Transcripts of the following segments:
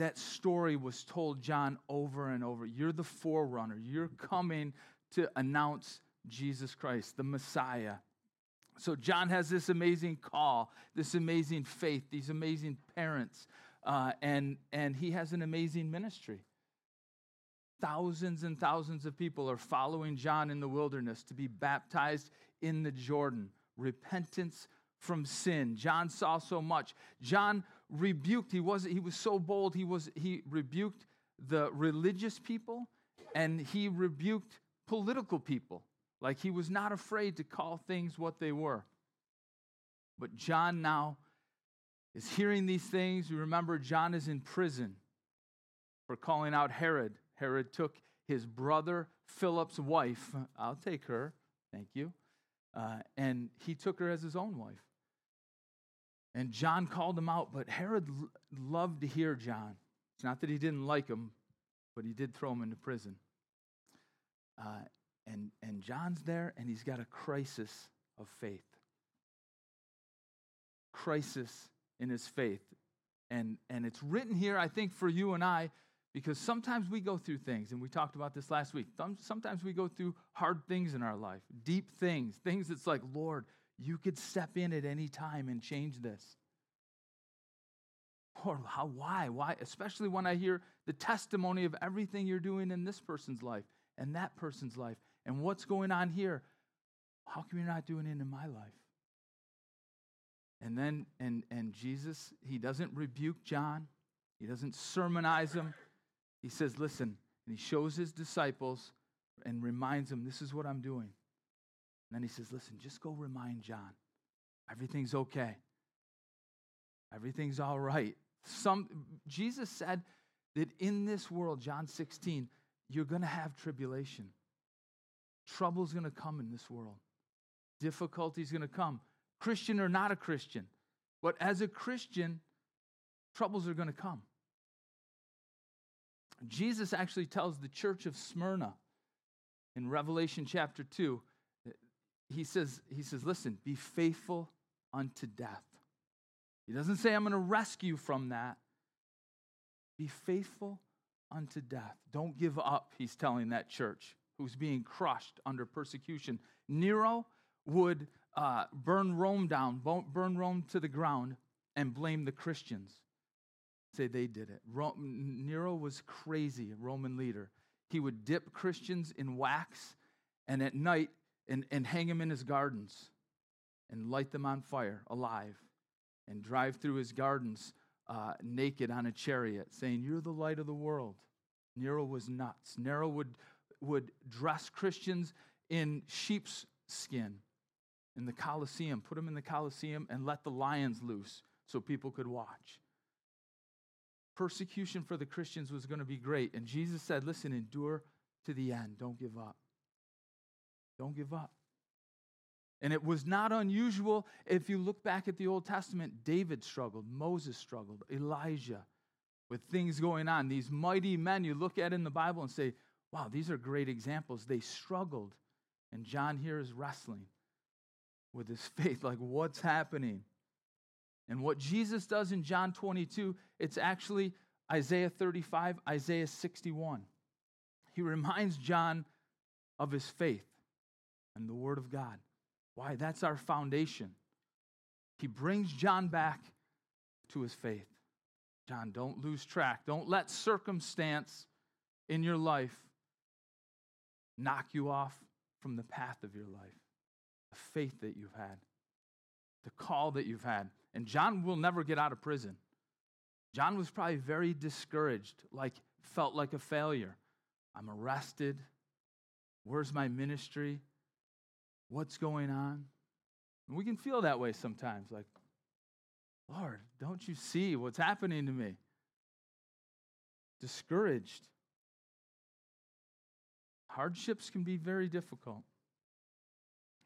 That story was told John over and over. You're the forerunner. You're coming to announce Jesus Christ, the Messiah. So John has this amazing call, this amazing faith, these amazing parents, uh, and, and he has an amazing ministry. Thousands and thousands of people are following John in the wilderness to be baptized in the Jordan. Repentance from sin. John saw so much. John rebuked, he was, he was so bold, he, was, he rebuked the religious people and he rebuked political people. Like he was not afraid to call things what they were. But John now is hearing these things. You remember, John is in prison for calling out Herod. Herod took his brother Philip's wife. I'll take her. Thank you. Uh, and he took her as his own wife. And John called him out, but Herod loved to hear John. It's not that he didn't like him, but he did throw him into prison. Uh, and, and John's there, and he's got a crisis of faith. Crisis in his faith. And, and it's written here, I think, for you and I, because sometimes we go through things, and we talked about this last week. Sometimes we go through hard things in our life, deep things, things that's like, Lord, you could step in at any time and change this. Or how, why? Why? Especially when I hear the testimony of everything you're doing in this person's life and that person's life and what's going on here. How come you're not doing it in my life? And then, and, and Jesus, he doesn't rebuke John, he doesn't sermonize him. He says, Listen, and he shows his disciples and reminds them, This is what I'm doing. And then he says, Listen, just go remind John. Everything's okay. Everything's all right. Some, Jesus said that in this world, John 16, you're going to have tribulation. Trouble's going to come in this world. Difficulty's going to come. Christian or not a Christian. But as a Christian, troubles are going to come. Jesus actually tells the church of Smyrna in Revelation chapter 2 he says, he says, listen, be faithful unto death. He doesn't say, I'm going to rescue from that. Be faithful unto death. Don't give up, he's telling that church who's being crushed under persecution. Nero would uh, burn Rome down, burn Rome to the ground, and blame the Christians. Say they did it. Rome, Nero was crazy, Roman leader. He would dip Christians in wax, and at night and, and hang him in his gardens and light them on fire alive and drive through his gardens uh, naked on a chariot, saying, You're the light of the world. Nero was nuts. Nero would, would dress Christians in sheep's skin in the Colosseum, put them in the Colosseum, and let the lions loose so people could watch. Persecution for the Christians was going to be great. And Jesus said, Listen, endure to the end. Don't give up. Don't give up. And it was not unusual if you look back at the Old Testament, David struggled, Moses struggled, Elijah, with things going on. These mighty men you look at in the Bible and say, wow, these are great examples. They struggled. And John here is wrestling with his faith like, what's happening? And what Jesus does in John 22, it's actually Isaiah 35, Isaiah 61. He reminds John of his faith and the Word of God. Why? That's our foundation. He brings John back to his faith. John, don't lose track. Don't let circumstance in your life knock you off from the path of your life, the faith that you've had, the call that you've had. And John will never get out of prison. John was probably very discouraged, like felt like a failure. I'm arrested. Where's my ministry? What's going on. And we can feel that way sometimes like, Lord, don't you see what's happening to me? Discouraged. Hardships can be very difficult.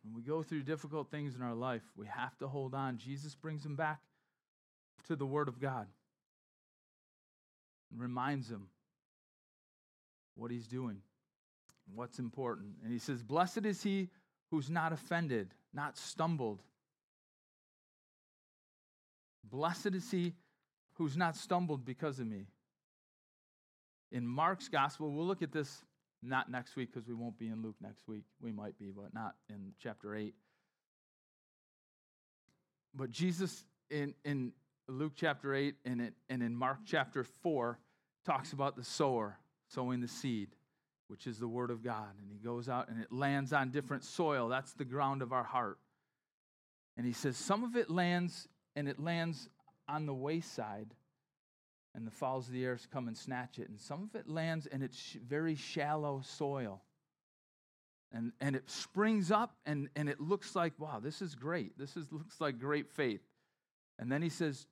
When we go through difficult things in our life, we have to hold on. Jesus brings them back to the Word of God and reminds them what He's doing, what's important. And He says, Blessed is He who's not offended, not stumbled. Blessed is he who's not stumbled because of me. In Mark's gospel, we'll look at this not next week because we won't be in Luke next week. We might be, but not in chapter 8. But Jesus in, in Luke chapter 8 and, it, and in Mark chapter 4 talks about the sower sowing the seed, which is the word of God. And he goes out and it lands on different soil. That's the ground of our heart. And he says, some of it lands and it lands on the wayside, and the fowls of the air come and snatch it. And some of it lands and it's very shallow soil. And, and it springs up and, and it looks like, wow, this is great. This is, looks like great faith. And then he says,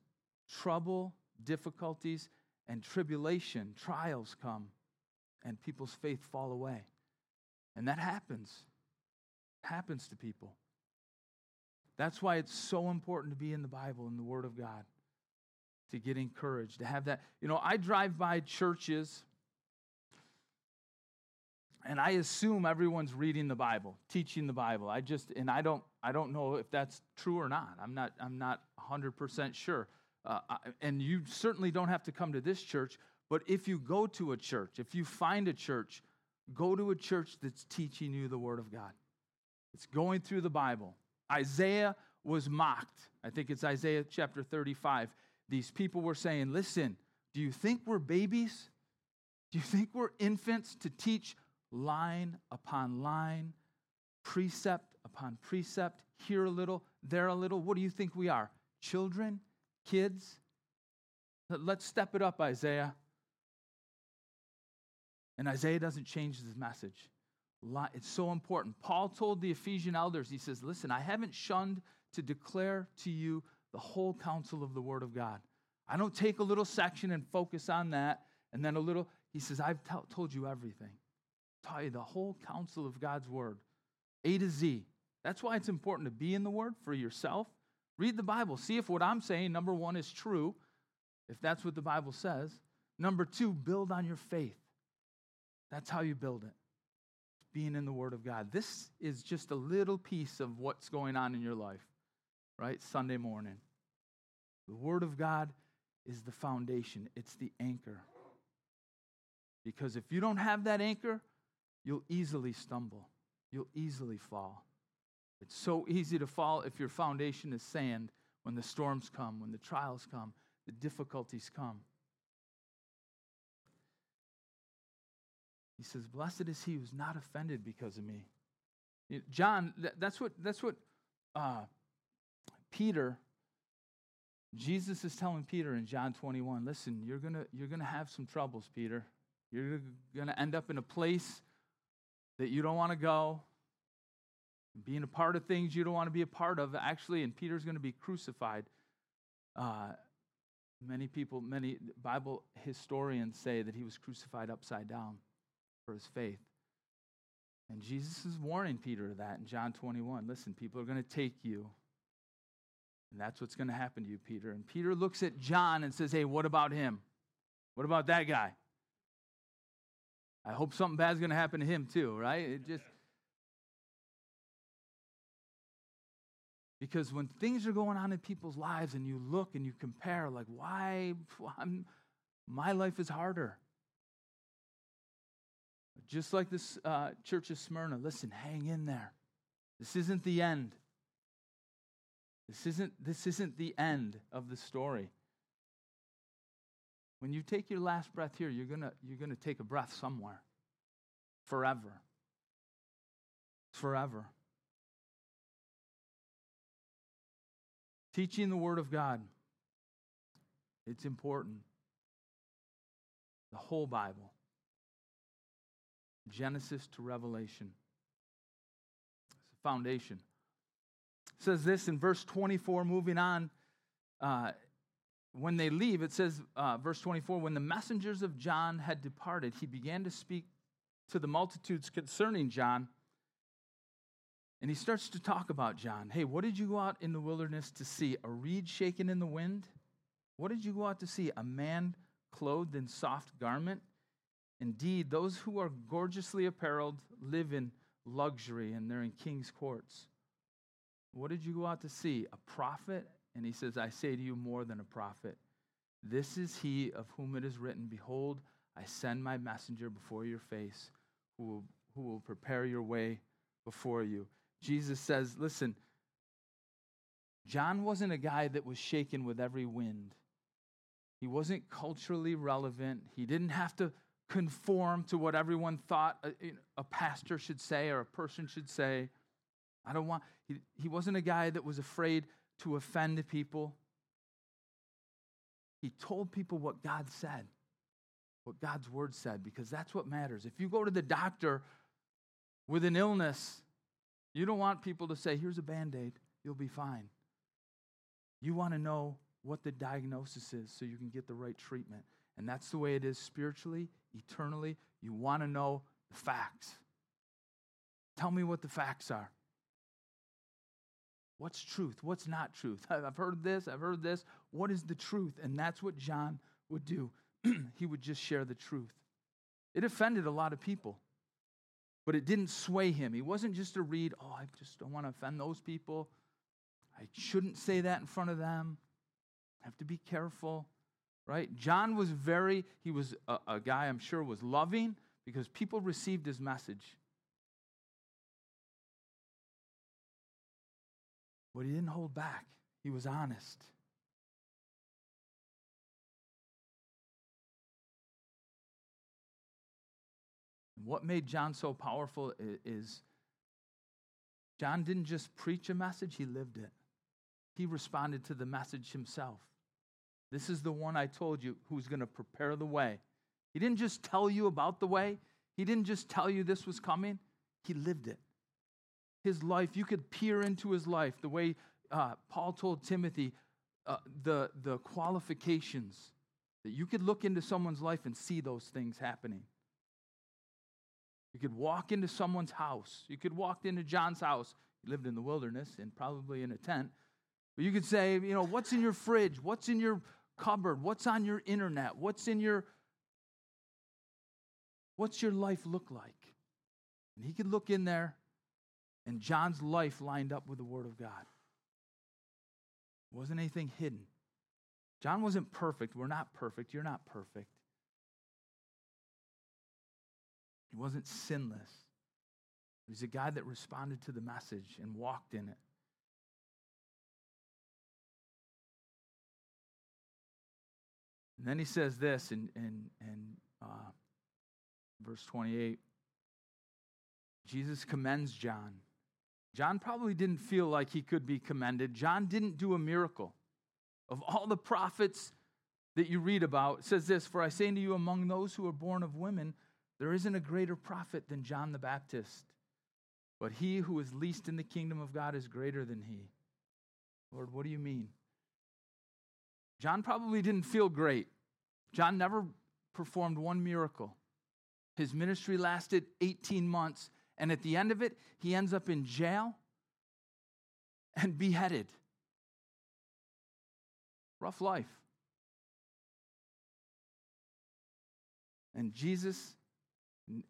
trouble, difficulties, and tribulation, trials come, and people's faith fall away. And that happens. It happens to people. That's why it's so important to be in the Bible and the Word of God, to get encouraged, to have that. You know, I drive by churches and I assume everyone's reading the Bible, teaching the Bible. I just and I don't I don't know if that's true or not. I'm not I'm not 100% sure. Uh, and you certainly don't have to come to this church, but if you go to a church, if you find a church, go to a church that's teaching you the Word of God. It's going through the Bible. Isaiah was mocked. I think it's Isaiah chapter 35. These people were saying, Listen, do you think we're babies? Do you think we're infants to teach line upon line, precept upon precept, here a little, there a little? What do you think we are? Children? Kids? Let's step it up, Isaiah. And Isaiah doesn't change his message. It's so important. Paul told the Ephesian elders, he says, Listen, I haven't shunned to declare to you the whole counsel of the Word of God. I don't take a little section and focus on that, and then a little. He says, I've t- told you everything. Tell you the whole counsel of God's Word, A to Z. That's why it's important to be in the Word for yourself. Read the Bible. See if what I'm saying, number one, is true, if that's what the Bible says. Number two, build on your faith. That's how you build it being in the Word of God. This is just a little piece of what's going on in your life, right? Sunday morning. The Word of God is the foundation, it's the anchor. Because if you don't have that anchor, you'll easily stumble, you'll easily fall. It's so easy to fall if your foundation is sand when the storms come, when the trials come, the difficulties come. He says, Blessed is he who's not offended because of me. John, that's what, that's what uh, Peter, Jesus is telling Peter in John 21 listen, you're going to you're gonna have some troubles, Peter. You're going to end up in a place that you don't want to go, being a part of things you don't want to be a part of. Actually, and Peter's going to be crucified. Uh, many people, many Bible historians say that he was crucified upside down for his faith. And Jesus is warning Peter of that in John 21. Listen, people are going to take you. And that's what's going to happen to you, Peter. And Peter looks at John and says, Hey, what about him? What about that guy? I hope something bad's going to happen to him too, right? It just because when things are going on in people's lives and you look and you compare, like, why I'm, my life is harder. Just like this uh, church of Smyrna, listen, hang in there. This isn't the end. This isn't, this isn't the end of the story. When you take your last breath here, you're going you're going to take a breath somewhere forever. Forever. Teaching the Word of God, it's important. The whole Bible. Genesis to Revelation. It's a foundation. It says this in verse 24, moving on. Uh, when they leave, it says, uh, verse 24, when the messengers of John had departed, he began to speak to the multitudes concerning John. And he starts to talk about John. Hey, what did you go out in the wilderness to see? A reed shaken in the wind? What did you go out to see? A man clothed in soft garment? Indeed, those who are gorgeously apparelled live in luxury and they're in king's courts. What did you go out to see? A prophet? And he says, I say to you, more than a prophet. This is he of whom it is written, Behold, I send my messenger before your face, who will, who will prepare your way before you. Jesus says, Listen, John wasn't a guy that was shaken with every wind. He wasn't culturally relevant. He didn't have to conform to what everyone thought a, a, pastor should say or a person should say. I don't want, he, he wasn't a guy that was afraid to offend people. He told people what God said, what God's word said, because that's what matters. If you go to the doctor with an illness, you don't want people to say, here's a band aid, you'll be fine. You want to know what the diagnosis is so you can get the right treatment. And that's the way it is spiritually, eternally. You want to know the facts. Tell me what the facts are. What's truth? What's not truth? I've heard this, I've heard this. What is the truth? And that's what John would do. he would just share the truth. It offended a lot of people, but it didn't sway him. He wasn't just to read, oh, I just don't want to offend those people. I shouldn't say that in front of them. I have to be careful, right? John was very, he was a, a guy I'm sure was loving because people received his message. But he didn't hold back, he was honest. what made John so powerful is John didn't just preach a message, he lived it. He responded to the message himself. This is the one I told you who's going to prepare the way. He didn't just tell you about the way, he didn't just tell you this was coming, he lived it. His life, you could peer into his life the way uh, Paul told Timothy uh, the, the qualifications that you could look into someone's life and see those things happening. You could walk into someone's house. You could walk into John's house. He lived in the wilderness and probably in a tent. But you could say, you know, what's in your fridge? What's in your cupboard? What's on your internet? What's in your What's your life look like? And he could look in there and John's life lined up with the word of God. Wasn't anything hidden. John wasn't perfect. We're not perfect. You're not perfect. He wasn't sinless. He's a guy that responded to the message and walked in it. And then he says this in, in, in uh, verse 28 Jesus commends John. John probably didn't feel like he could be commended. John didn't do a miracle. Of all the prophets that you read about, says this For I say to you, among those who are born of women, there isn't a greater prophet than John the Baptist. But he who is least in the kingdom of God is greater than he. Lord, what do you mean? John probably didn't feel great. John never performed one miracle. His ministry lasted 18 months, and at the end of it, he ends up in jail and beheaded. Rough life. And Jesus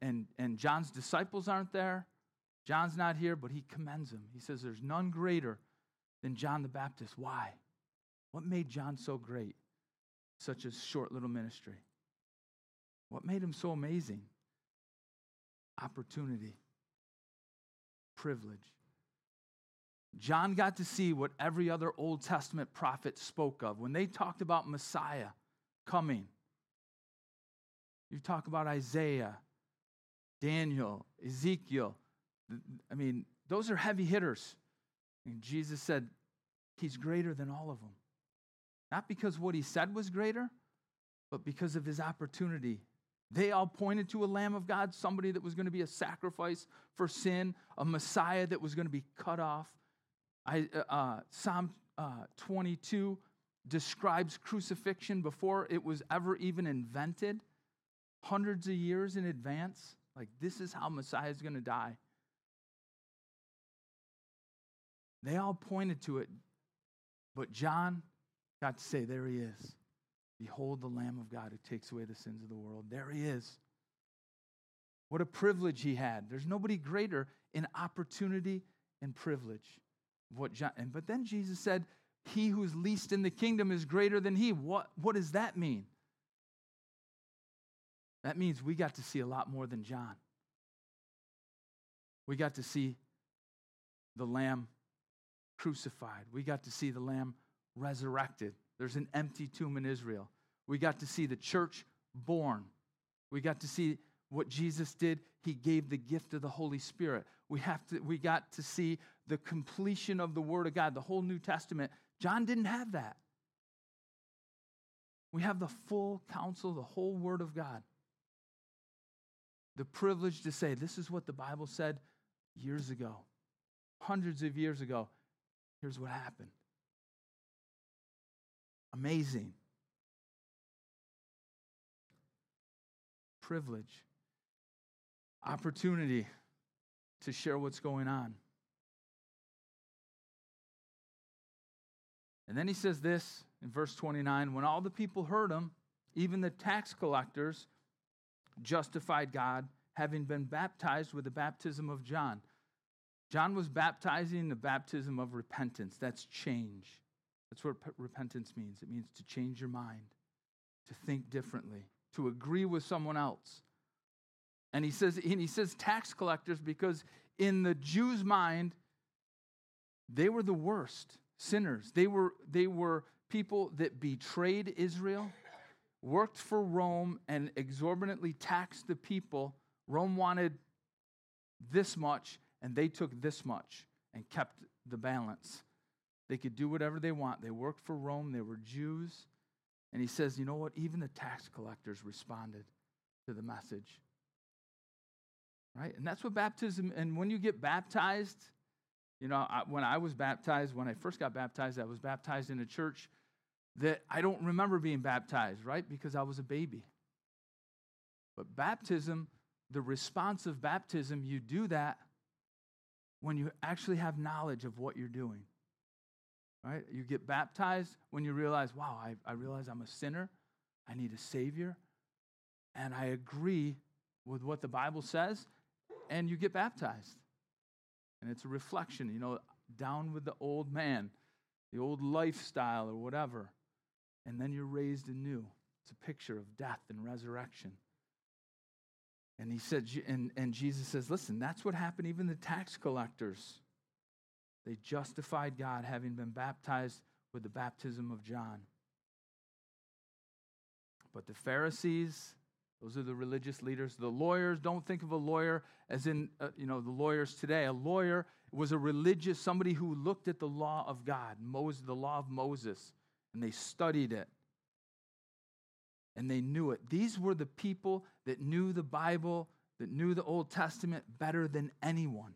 and, and John's disciples aren't there. John's not here, but he commends him. He says, There's none greater than John the Baptist. Why? What made John so great? Such a short little ministry. What made him so amazing? Opportunity, privilege. John got to see what every other Old Testament prophet spoke of. When they talked about Messiah coming, you talk about Isaiah, Daniel, Ezekiel. I mean, those are heavy hitters. And Jesus said, He's greater than all of them. Not because what he said was greater, but because of his opportunity. They all pointed to a Lamb of God, somebody that was going to be a sacrifice for sin, a Messiah that was going to be cut off. I, uh, uh Psalm uh, 22 describes crucifixion before it was ever even invented, hundreds of years in advance. Like, this is how Messiah is going to die. They all pointed to it, but John got to say, There he is. Behold the Lamb of God who takes away the sins of the world. There he is. What a privilege he had. There's nobody greater in opportunity and privilege. What John, and, but then Jesus said, he who's least in the kingdom is greater than he. What, what does that mean? That means we got to see a lot more than John. We got to see the Lamb crucified. We got to see the Lamb resurrected. There's an empty tomb in Israel. We got to see the church born. We got to see what Jesus did. He gave the gift of the Holy Spirit. We, have to, we got to see the completion of the Word of God, the whole New Testament. John didn't have that. We have the full counsel, the whole Word of God. The privilege to say, this is what the Bible said years ago, hundreds of years ago. Here's what happened. Amazing. Privilege. Opportunity to share what's going on. And then he says this in verse 29 when all the people heard him, even the tax collectors justified God, having been baptized with the baptism of John. John was baptizing the baptism of repentance. That's change. That's what repentance means. It means to change your mind, to think differently, to agree with someone else. And he says, and he says tax collectors because in the Jews' mind, they were the worst sinners. They were, they were people that betrayed Israel, worked for Rome, and exorbitantly taxed the people. Rome wanted this much, and they took this much and kept the balance. They could do whatever they want. They worked for Rome, they were Jews. And he says, you know what? Even the tax collectors responded to the message. Right? And that's what baptism, and when you get baptized, you know, I, when I was baptized, when I first got baptized, I was baptized in a church that I don't remember being baptized, right? Because I was a baby. But baptism, the response of baptism, you do that when you actually have knowledge of what you're doing. Right? You get baptized when you realize, wow, I, I realize I'm a sinner. I need a Savior. And I agree with what the Bible says. And you get baptized. And it's a reflection, you know, down with the old man, the old lifestyle or whatever. And then you're raised anew. It's a picture of death and resurrection. And he said, and, and Jesus says, listen, that's what happened even the tax collectors. They justified God having been baptized with the baptism of John. But the Pharisees those are the religious leaders. The lawyers, don't think of a lawyer as in, uh, you know, the lawyers today. A lawyer was a religious, somebody who looked at the law of God, Moses, the law of Moses, and they studied it. And they knew it. These were the people that knew the Bible, that knew the Old Testament better than anyone.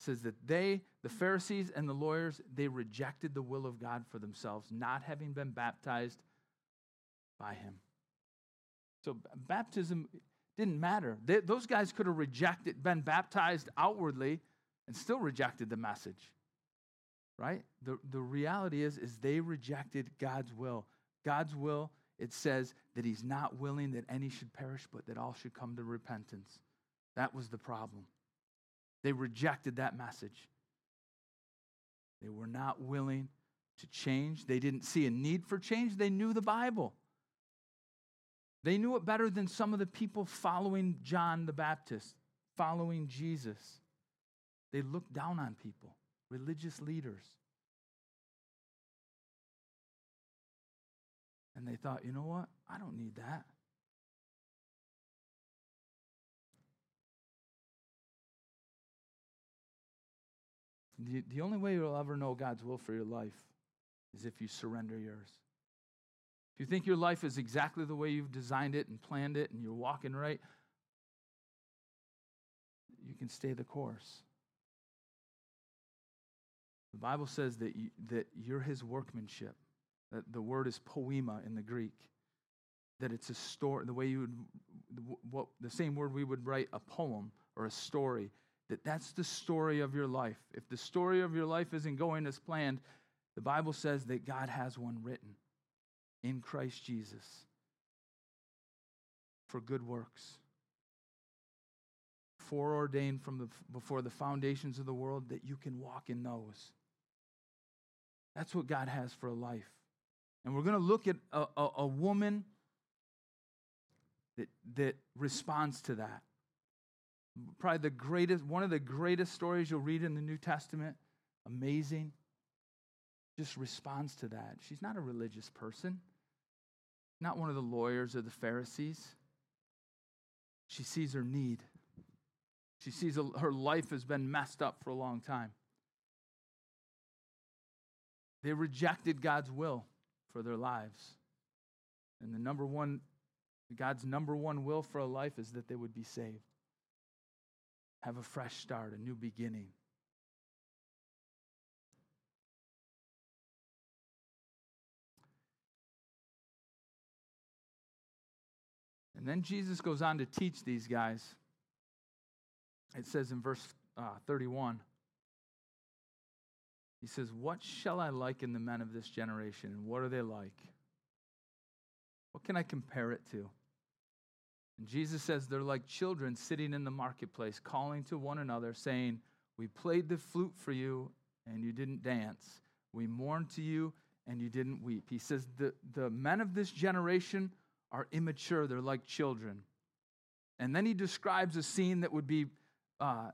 Says that they, the Pharisees and the lawyers, they rejected the will of God for themselves, not having been baptized by him. So baptism didn't matter. They, those guys could have rejected, been baptized outwardly, and still rejected the message. Right? The, the reality is, is they rejected God's will. God's will, it says that He's not willing that any should perish, but that all should come to repentance. That was the problem. They rejected that message. They were not willing to change. They didn't see a need for change. They knew the Bible. They knew it better than some of the people following John the Baptist, following Jesus. They looked down on people, religious leaders. And they thought, you know what? I don't need that. The, the only way you'll ever know God's will for your life is if you surrender yours. If you think your life is exactly the way you've designed it and planned it and you're walking right, you can stay the course. The Bible says that, you, that you're his workmanship. That the word is poema in the Greek. That it's a story, the way you would, what, the same word we would write a poem or a story. That that's the story of your life. If the story of your life isn't going as planned, the Bible says that God has one written in Christ Jesus for good works. Foreordained from the, before the foundations of the world that you can walk in those. That's what God has for a life. And we're going to look at a, a, a woman that, that responds to that. Probably the greatest, one of the greatest stories you'll read in the New Testament. Amazing. Just responds to that. She's not a religious person, not one of the lawyers or the Pharisees. She sees her need. She sees her life has been messed up for a long time. They rejected God's will for their lives. And the number one, God's number one will for a life is that they would be saved, have a fresh start, a new beginning. And then Jesus goes on to teach these guys. It says in verse uh, 31 he says, What shall I liken the men of this generation? And what are they like? What can I compare it to? And Jesus says, They're like children sitting in the marketplace, calling to one another, saying, We played the flute for you, and you didn't dance. We mourned to you, and you didn't weep. He says, The, the men of this generation are immature, they're like children. And then he describes a scene that would be uh,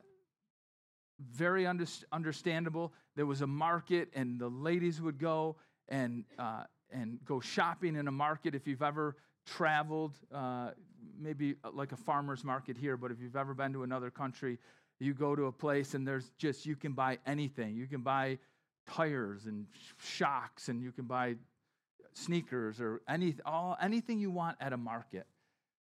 very under, understandable. There was a market, and the ladies would go and uh, and go shopping in a market. If you've ever traveled, uh, maybe like a farmer's market here, but if you've ever been to another country, you go to a place and there's just you can buy anything. You can buy tires and shocks, and you can buy sneakers or any all anything you want at a market.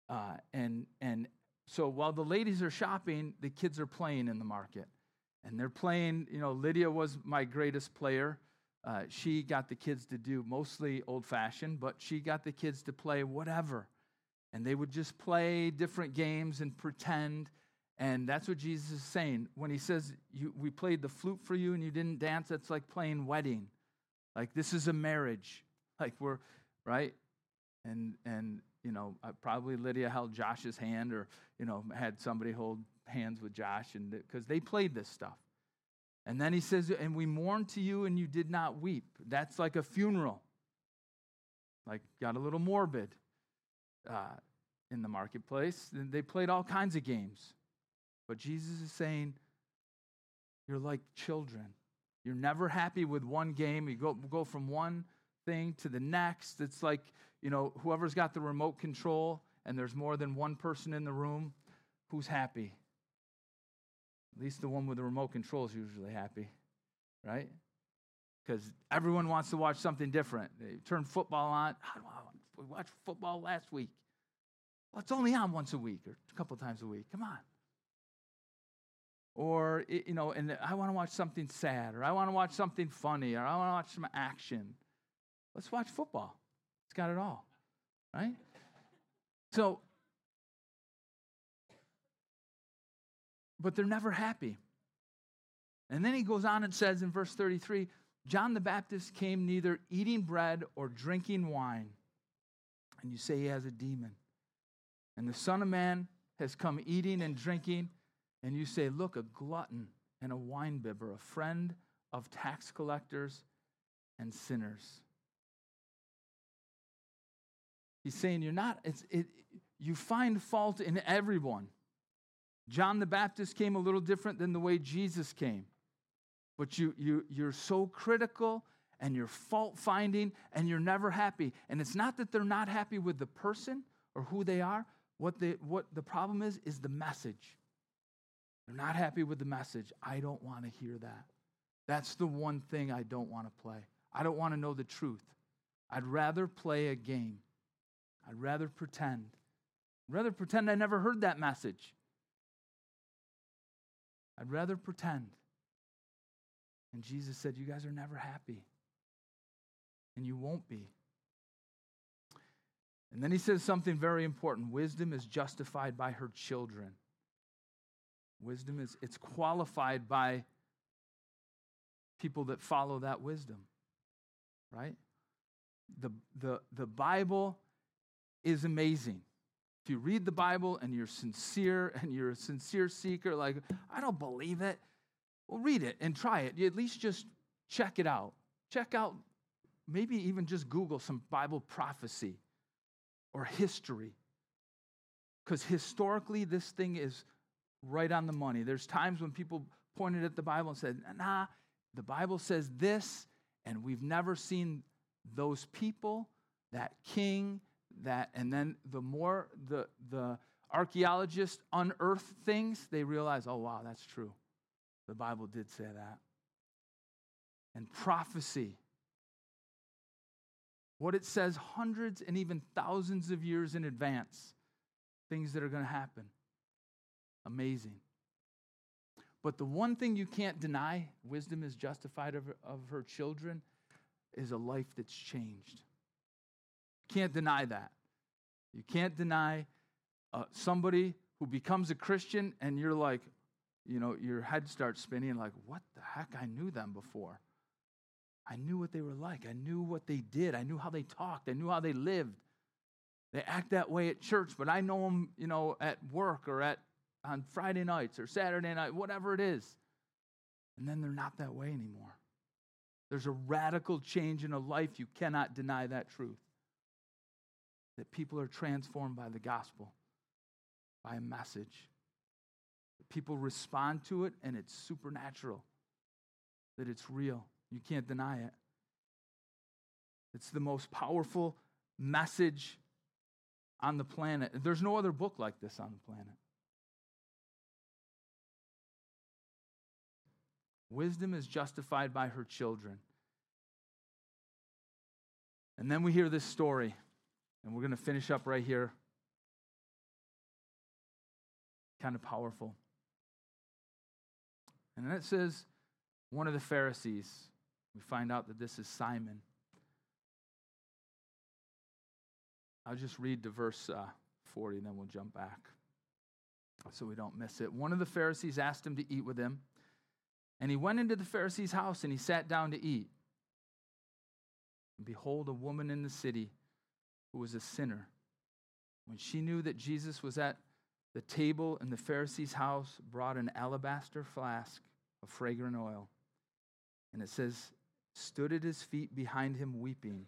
Uh, and and so while the ladies are shopping, the kids are playing in the market and they're playing. You know, Lydia was my greatest player. Uh, she got the kids to do mostly old fashioned, but she got the kids to play whatever. And they would just play different games and pretend. And that's what Jesus is saying. When he says, We played the flute for you and you didn't dance, that's like playing wedding. Like this is a marriage. Like we're, right? And, and you know, uh, probably Lydia held Josh's hand or, you know, had somebody hold hands with Josh and because they played this stuff. And then he says, and we mourned to you and you did not weep. That's like a funeral. Like, got a little morbid uh, in the marketplace. They played all kinds of games. But Jesus is saying, you're like children. You're never happy with one game. You go, go from one thing to the next. It's like, you know, whoever's got the remote control and there's more than one person in the room, who's happy? At least the one with the remote control is usually happy, right? Because everyone wants to watch something different. They turn football on. We watched football last week. Well, it's only on once a week or a couple times a week. Come on. Or, you know, and I want to watch something sad, or I want to watch something funny, or I want to watch some action. Let's watch football. It's got it all, right? So but they're never happy. And then he goes on and says in verse 33 John the Baptist came neither eating bread or drinking wine. And you say he has a demon. And the Son of Man has come eating and drinking. And you say, Look, a glutton and a winebibber, a friend of tax collectors and sinners. He's saying you're not, it's, it, you find fault in everyone. John the Baptist came a little different than the way Jesus came. But you, you, you're so critical and you're fault finding and you're never happy. And it's not that they're not happy with the person or who they are. What, the, what the problem is, is the message. They're not happy with the message. I don't want to hear that. That's the one thing I don't want to play. I don't want to know the truth. I'd rather play a game. I'd rather pretend. I'd rather pretend I never heard that message. I'd rather pretend. And Jesus said, You guys are never happy. And you won't be. And then he says something very important wisdom is justified by her children. Wisdom is it's qualified by people that follow that wisdom. Right? The, the, the Bible is amazing. If you read the Bible and you're sincere and you're a sincere seeker, like, I don't believe it, well, read it and try it. You at least just check it out. check out, maybe even just Google some Bible prophecy or history. Because historically, this thing is right on the money. There's times when people pointed at the Bible and said, nah, the Bible says this, and we've never seen those people, that king, that, and then the more the, the archaeologists unearth things, they realize, oh, wow, that's true. The Bible did say that. And prophecy, what it says hundreds and even thousands of years in advance, things that are going to happen. Amazing. But the one thing you can't deny, wisdom is justified of, of her children, is a life that's changed. Can't deny that. You can't deny uh, somebody who becomes a Christian and you're like, you know, your head starts spinning like, what the heck? I knew them before. I knew what they were like. I knew what they did. I knew how they talked. I knew how they lived. They act that way at church, but I know them, you know, at work or at on Friday nights or Saturday night, whatever it is. And then they're not that way anymore. There's a radical change in a life. You cannot deny that truth. That people are transformed by the gospel, by a message. People respond to it, and it's supernatural, that it's real. You can't deny it. It's the most powerful message on the planet. There's no other book like this on the planet. Wisdom is justified by her children. And then we hear this story, and we're going to finish up right here. Kind of powerful. And then it says, one of the Pharisees, we find out that this is Simon. I'll just read to verse uh, 40, and then we'll jump back so we don't miss it. One of the Pharisees asked him to eat with him. And he went into the Pharisee's house and he sat down to eat. And behold, a woman in the city who was a sinner. When she knew that Jesus was at the table in the Pharisee's house, brought an alabaster flask of fragrant oil. And it says, stood at his feet behind him weeping.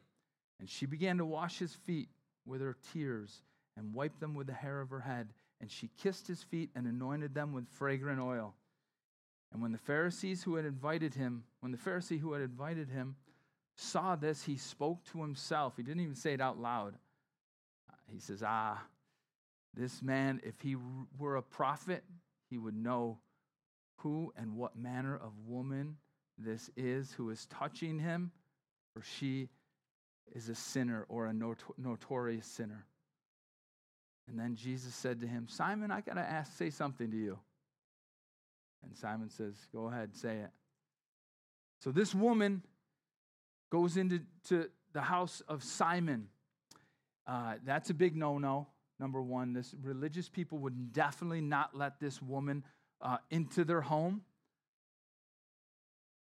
And she began to wash his feet with her tears and wiped them with the hair of her head. And she kissed his feet and anointed them with fragrant oil. And when the Pharisees who had invited him, when the Pharisee who had invited him saw this, he spoke to himself. He didn't even say it out loud. He says, Ah, this man, if he were a prophet, he would know who and what manner of woman this is who is touching him, or she is a sinner or a notorious sinner. And then Jesus said to him, Simon, I got to ask, say something to you. And Simon says, Go ahead, say it. So this woman goes into to the house of Simon. Uh, that's a big no no. Number one, this religious people would definitely not let this woman uh, into their home.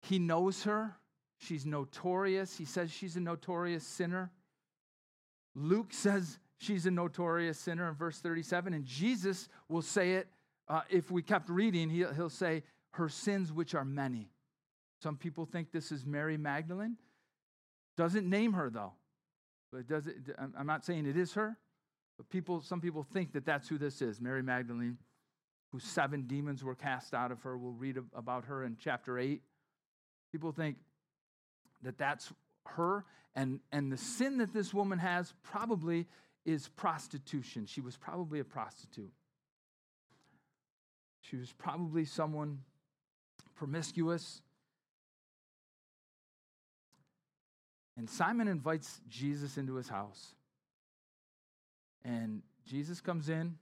He knows her. She's notorious. He says she's a notorious sinner. Luke says she's a notorious sinner in verse 37, and Jesus will say it uh, if we kept reading, he'll, he'll say, her sins, which are many. Some people think this is Mary Magdalene. Doesn't name her, though. But does it, I'm not saying it is her, but people, some people think that that's who this is Mary Magdalene, whose seven demons were cast out of her. We'll read about her in chapter 8. People think that that's her. And, and the sin that this woman has probably is prostitution. She was probably a prostitute. She was probably someone promiscuous. And Simon invites Jesus into his house. And Jesus comes in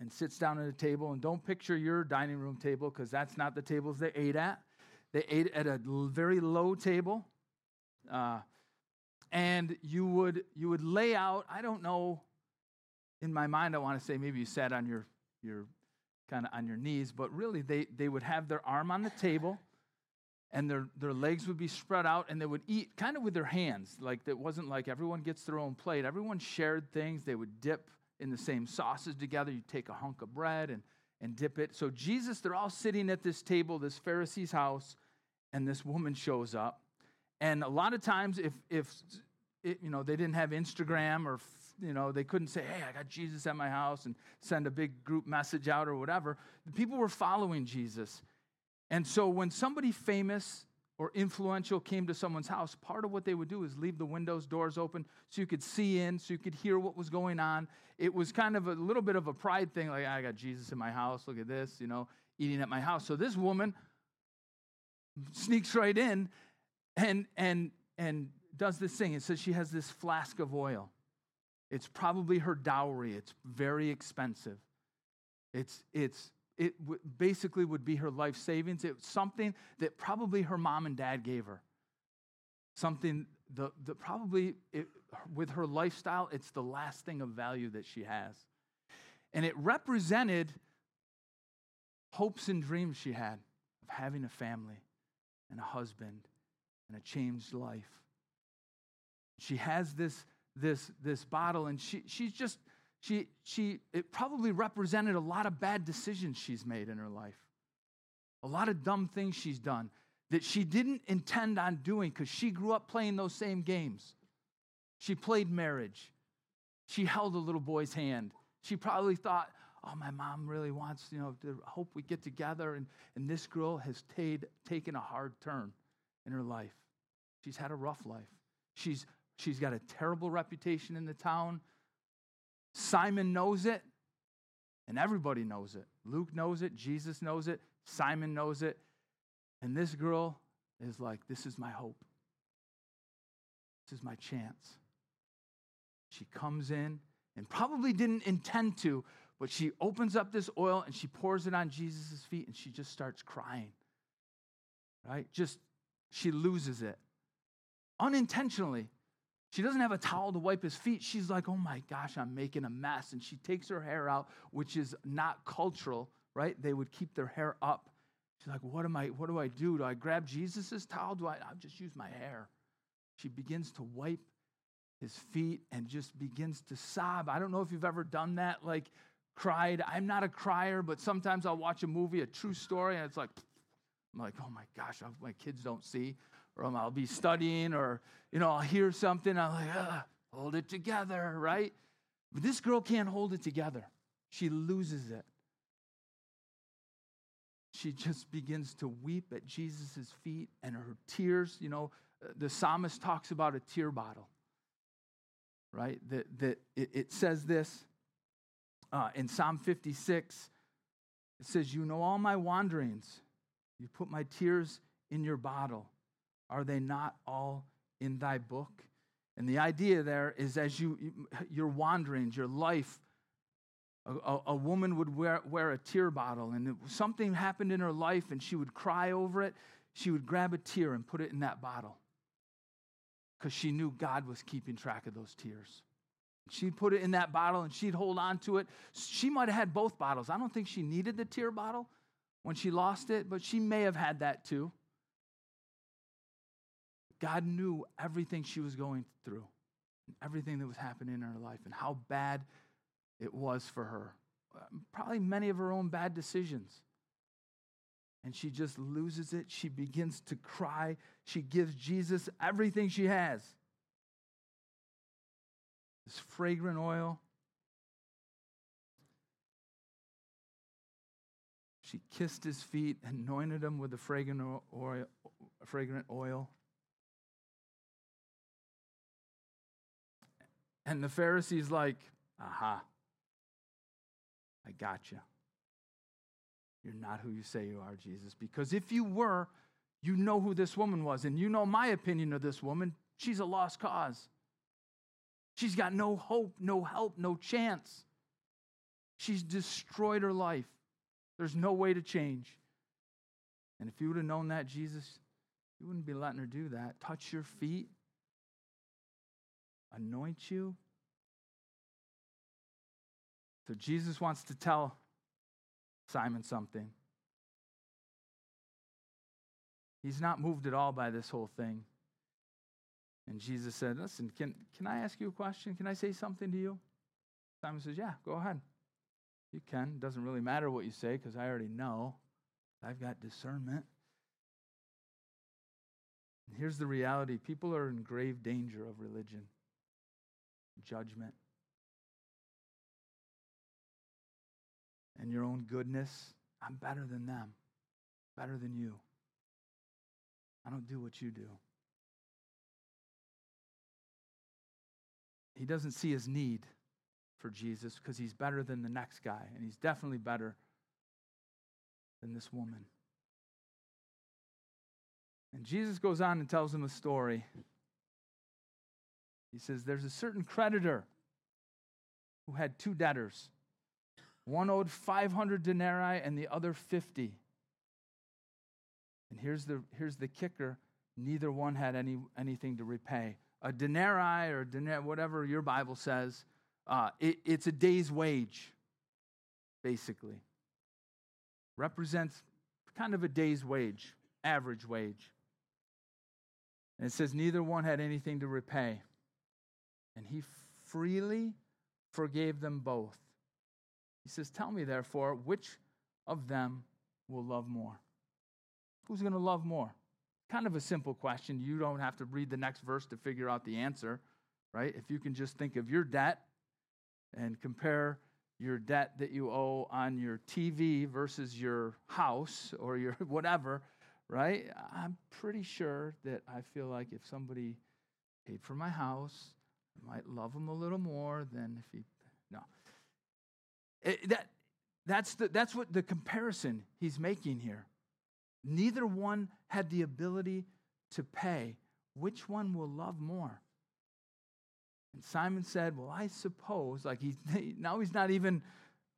and sits down at a table. And don't picture your dining room table because that's not the tables they ate at. They ate at a very low table. Uh, and you would you would lay out i don't know in my mind i want to say maybe you sat on your your kind of on your knees, but really they, they would have their arm on the table and their, their legs would be spread out and they would eat kind of with their hands. Like it wasn't like everyone gets their own plate. Everyone shared things. They would dip in the same sauces together. You take a hunk of bread and, and dip it. So Jesus, they're all sitting at this table, this Pharisee's house, and this woman shows up. and a lot of times, if if it, you know they didn't have Instagram or you know they couldn't say, "Hey, I got Jesus at my house," and send a big group message out or whatever. The people were following Jesus, and so when somebody famous or influential came to someone's house, part of what they would do is leave the windows, doors open so you could see in, so you could hear what was going on. It was kind of a little bit of a pride thing, like, I got Jesus in my house, look at this, you know, eating at my house. So this woman sneaks right in and and and does this thing. It says she has this flask of oil. It's probably her dowry. It's very expensive. It's it's it w- basically would be her life savings. It's something that probably her mom and dad gave her. Something the, the probably it, with her lifestyle, it's the last thing of value that she has. And it represented hopes and dreams she had of having a family and a husband and a changed life. She has this, this, this bottle, and she, she's just, she, she, it probably represented a lot of bad decisions she's made in her life, a lot of dumb things she's done that she didn't intend on doing because she grew up playing those same games. She played marriage. She held a little boy's hand. She probably thought, oh, my mom really wants, you know, to hope we get together. And, and this girl has t- taken a hard turn in her life. She's had a rough life. She's, she's got a terrible reputation in the town. Simon knows it, and everybody knows it. Luke knows it, Jesus knows it, Simon knows it. And this girl is like, This is my hope. This is my chance. She comes in and probably didn't intend to, but she opens up this oil and she pours it on Jesus' feet and she just starts crying. Right? Just, she loses it unintentionally. She doesn't have a towel to wipe his feet. She's like, oh my gosh, I'm making a mess. And she takes her hair out, which is not cultural, right? They would keep their hair up. She's like, what am I, what do I do? Do I grab Jesus' towel? Do I I'll just use my hair? She begins to wipe his feet and just begins to sob. I don't know if you've ever done that, like cried. I'm not a crier, but sometimes I'll watch a movie, a true story, and it's like, I'm like, oh my gosh, my kids don't see or I'll be studying, or you know, I'll hear something. I'm like, hold it together, right? But this girl can't hold it together. She loses it. She just begins to weep at Jesus' feet, and her tears, you know, the psalmist talks about a tear bottle, right? That, that it, it says this uh, in Psalm 56. It says, You know all my wanderings. You put my tears in your bottle. Are they not all in thy book? And the idea there is as you, your wanderings, your life, a, a, woman would wear, wear a tear bottle, and something happened in her life, and she would cry over it. She would grab a tear and put it in that bottle because she knew God was keeping track of those tears. She'd put it in that bottle and she'd hold on to it. She might have had both bottles. I don't think she needed the tear bottle when she lost it, but she may have had that too. God knew everything she was going through, everything that was happening in her life, and how bad it was for her. Um, probably many of her own bad decisions. And she just loses it. She begins to cry. She gives Jesus everything she has this fragrant oil. She kissed his feet, anointed him with the fragrant oil. Fragrant oil. And the Pharisee's like, aha, I got you. You're not who you say you are, Jesus. Because if you were, you know who this woman was. And you know my opinion of this woman. She's a lost cause. She's got no hope, no help, no chance. She's destroyed her life. There's no way to change. And if you would have known that, Jesus, you wouldn't be letting her do that. Touch your feet, anoint you. So Jesus wants to tell Simon something. He's not moved at all by this whole thing. And Jesus said, Listen, can, can I ask you a question? Can I say something to you? Simon says, Yeah, go ahead. You can. It doesn't really matter what you say because I already know. I've got discernment. Here's the reality people are in grave danger of religion, judgment, and your own goodness. I'm better than them, better than you. I don't do what you do. He doesn't see his need for Jesus because he's better than the next guy, and he's definitely better than this woman. And Jesus goes on and tells him a story. He says, There's a certain creditor who had two debtors. One owed 500 denarii and the other 50. And here's the, here's the kicker neither one had any, anything to repay. A denarii or denar- whatever your Bible says, uh, it, it's a day's wage, basically. Represents kind of a day's wage, average wage. And it says, neither one had anything to repay. And he freely forgave them both. He says, Tell me, therefore, which of them will love more? Who's going to love more? Kind of a simple question. You don't have to read the next verse to figure out the answer, right? If you can just think of your debt and compare your debt that you owe on your TV versus your house or your whatever, right? I'm pretty sure that I feel like if somebody paid for my house, might love him a little more than if he, no. It, that, that's, the, that's what the comparison he's making here. Neither one had the ability to pay. Which one will love more? And Simon said, Well, I suppose, like he's now he's not even,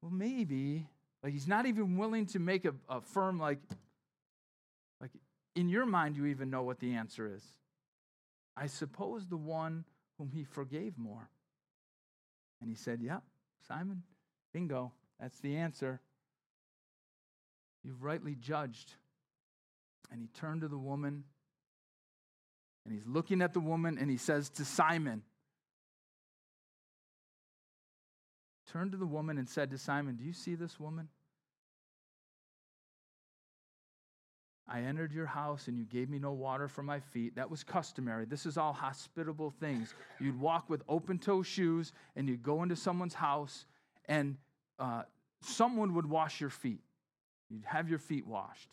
well, maybe, like he's not even willing to make a, a firm, like, like in your mind, you even know what the answer is. I suppose the one whom he forgave more. And he said, Yep, Simon, bingo, that's the answer. You've rightly judged. And he turned to the woman and he's looking at the woman and he says to Simon, turned to the woman and said to Simon, Do you see this woman? I entered your house and you gave me no water for my feet. That was customary. This is all hospitable things. You'd walk with open toe shoes and you'd go into someone's house and uh, someone would wash your feet. You'd have your feet washed.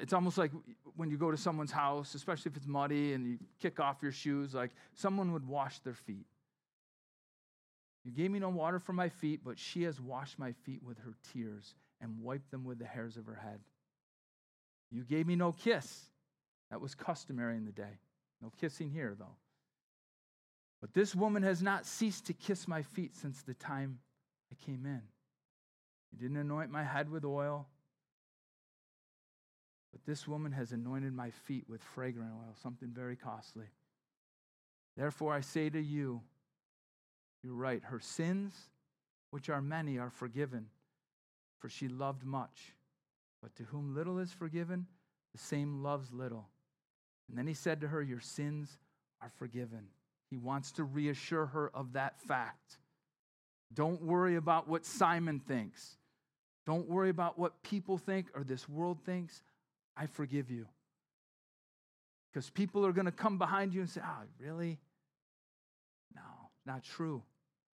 It's almost like when you go to someone's house, especially if it's muddy and you kick off your shoes, like someone would wash their feet. You gave me no water for my feet, but she has washed my feet with her tears and wiped them with the hairs of her head. You gave me no kiss. That was customary in the day. No kissing here, though. But this woman has not ceased to kiss my feet since the time I came in. You didn't anoint my head with oil, but this woman has anointed my feet with fragrant oil, something very costly. Therefore, I say to you, you're right. Her sins, which are many, are forgiven, for she loved much. But to whom little is forgiven, the same loves little. And then he said to her, Your sins are forgiven. He wants to reassure her of that fact. Don't worry about what Simon thinks. Don't worry about what people think or this world thinks. I forgive you. Because people are going to come behind you and say, Oh, really? No, not true.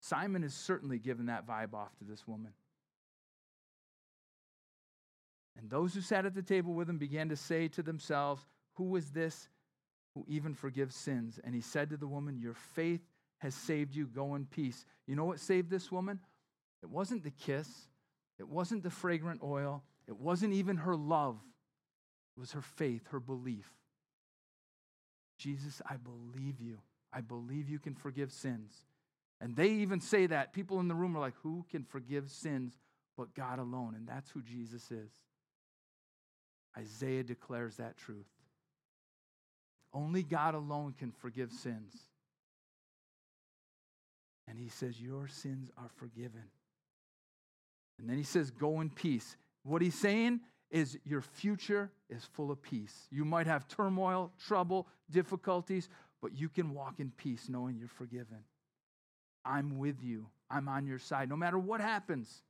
Simon is certainly given that vibe off to this woman. And those who sat at the table with him began to say to themselves, Who is this who even forgives sins? And he said to the woman, Your faith has saved you. Go in peace. You know what saved this woman? It wasn't the kiss, it wasn't the fragrant oil, it wasn't even her love. It was her faith, her belief. Jesus, I believe you. I believe you can forgive sins. And they even say that. People in the room are like, Who can forgive sins but God alone? And that's who Jesus is. Isaiah declares that truth. Only God alone can forgive sins. And he says, Your sins are forgiven. And then he says, Go in peace. What he's saying is, Your future is full of peace. You might have turmoil, trouble, difficulties, but you can walk in peace knowing you're forgiven. I'm with you. I'm on your side. No matter what happens,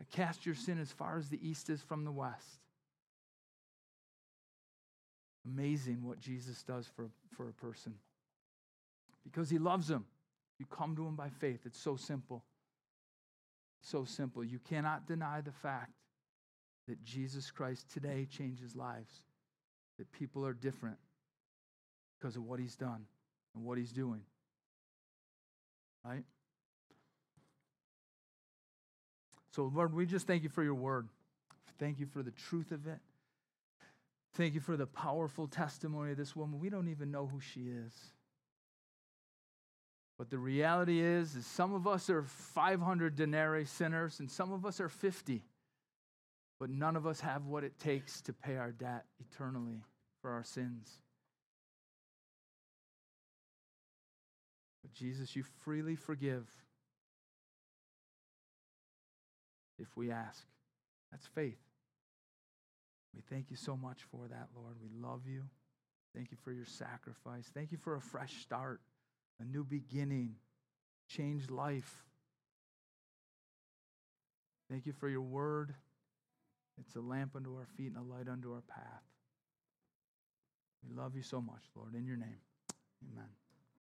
I cast your sin as far as the east is from the west. Amazing what Jesus does for, for a person. Because he loves them. You come to him by faith. It's so simple. So simple. You cannot deny the fact that Jesus Christ today changes lives, that people are different because of what he's done and what he's doing. Right? So, Lord, we just thank you for your word. Thank you for the truth of it. Thank you for the powerful testimony of this woman. We don't even know who she is. But the reality is, is some of us are 500 denarii sinners and some of us are 50. But none of us have what it takes to pay our debt eternally for our sins. But Jesus, you freely forgive if we ask. That's faith. We thank you so much for that, Lord. We love you. Thank you for your sacrifice. Thank you for a fresh start a new beginning, changed life. Thank you for your word. It's a lamp unto our feet and a light unto our path. We love you so much, Lord. In your name, amen.